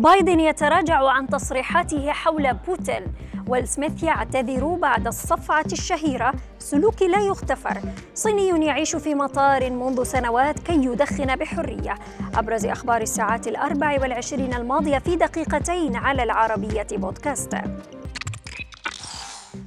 بايدن يتراجع عن تصريحاته حول بوتين ويل يعتذر بعد الصفعة الشهيرة سلوك لا يغتفر. صيني يعيش في مطار منذ سنوات كي يدخن بحرية. أبرز أخبار الساعات الأربع والعشرين الماضية في دقيقتين على العربية بودكاست.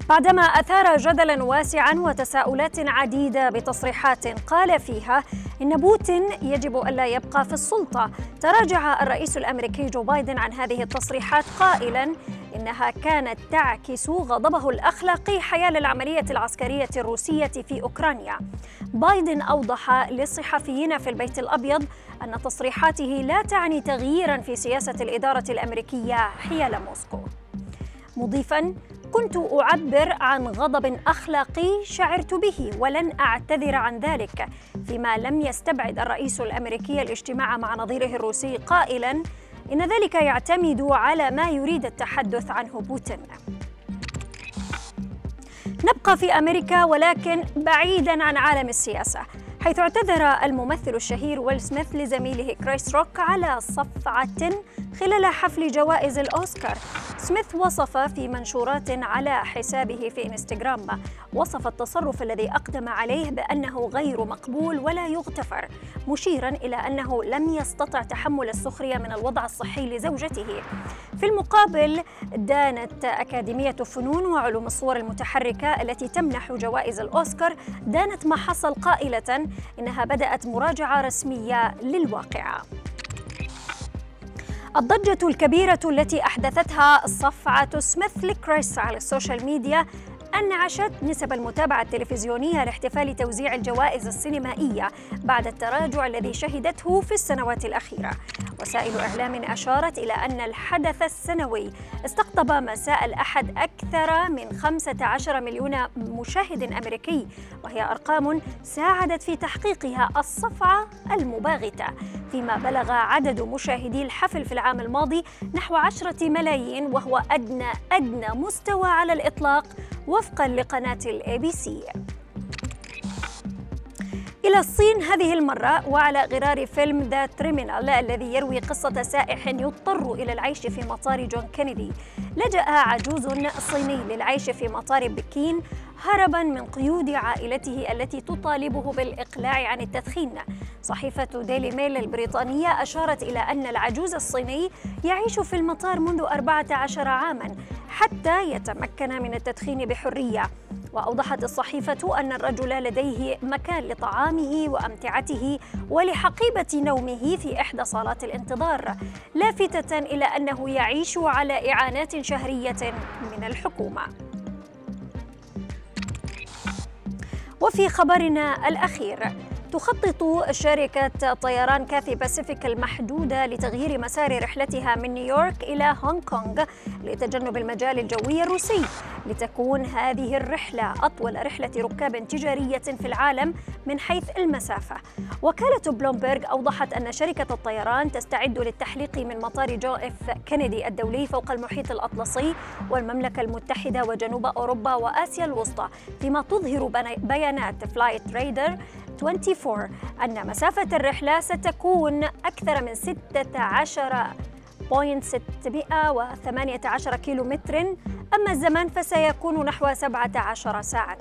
بعدما أثار جدلا واسعا وتساؤلات عديدة بتصريحات قال فيها إن بوتين يجب ألا يبقى في السلطة. تراجع الرئيس الأمريكي جو بايدن عن هذه التصريحات قائلا إنها كانت تعكس غضبه الأخلاقي حيال العملية العسكرية الروسية في أوكرانيا. بايدن أوضح للصحفيين في البيت الأبيض أن تصريحاته لا تعني تغييرا في سياسة الإدارة الأمريكية حيال موسكو. مضيفا كنت أعبر عن غضب أخلاقي شعرت به ولن أعتذر عن ذلك فيما لم يستبعد الرئيس الأمريكي الاجتماع مع نظيره الروسي قائلا إن ذلك يعتمد على ما يريد التحدث عنه بوتين نبقى في أمريكا ولكن بعيدا عن عالم السياسة حيث اعتذر الممثل الشهير ويل سميث لزميله كريس روك على صفعة خلال حفل جوائز الأوسكار. سميث وصف في منشورات على حسابه في إنستغرام. وصف التصرف الذي أقدم عليه بأنه غير مقبول ولا يغتفر مشيرا إلى أنه لم يستطع تحمل السخرية من الوضع الصحي لزوجته. في المقابل دانت أكاديمية فنون وعلوم الصور المتحركة التي تمنح جوائز الأوسكار دانت ما حصل قائلة إنها بدأت مراجعة رسمية للواقعة. الضجة الكبيرة التي أحدثتها صفعة سميث لكريس على ال social media أنعشت نسب المتابعة التلفزيونية لاحتفال توزيع الجوائز السينمائية بعد التراجع الذي شهدته في السنوات الأخيرة. وسائل إعلام أشارت إلى أن الحدث السنوي استقطب مساء الأحد أكثر من 15 مليون مشاهد أمريكي وهي أرقام ساعدت في تحقيقها الصفعة المباغتة. فيما بلغ عدد مشاهدي الحفل في العام الماضي نحو عشرة ملايين وهو أدنى أدنى مستوى على الإطلاق وفقا لقناة ال ABC إلى الصين هذه المرة وعلى غرار فيلم The Terminal الذي يروي قصة سائح يضطر إلى العيش في مطار جون كينيدي. لجأ عجوز صيني للعيش في مطار بكين هربا من قيود عائلته التي تطالبه بالإقلاع عن التدخين. صحيفة ديلي ميل البريطانية أشارت إلى أن العجوز الصيني يعيش في المطار منذ 14 عاما حتى يتمكن من التدخين بحرية. وأوضحت الصحيفة أن الرجل لديه مكان لطعامه وأمتعته ولحقيبة نومه في إحدى صالات الانتظار لافتة إلى أنه يعيش على إعانات شهرية من الحكومة. وفي خبرنا الأخير. تخطط شركة طيران كاثي باسيفيك المحدودة لتغيير مسار رحلتها من نيويورك إلى هونغ كونغ لتجنب المجال الجوي الروسي لتكون هذه الرحلة أطول رحلة ركاب تجارية في العالم من حيث المسافة. وكالة بلومبرغ أوضحت أن شركة الطيران تستعد للتحليق من مطار جون إف كينيدي الدولي فوق المحيط الأطلسي والمملكة المتحدة وجنوب أوروبا وآسيا الوسطى فيما تظهر بيانات Flightradar 24 أن مسافة الرحلة ستكون أكثر من 16 618 كيلومتر أما الزمن فسيكون نحو 17 ساعة.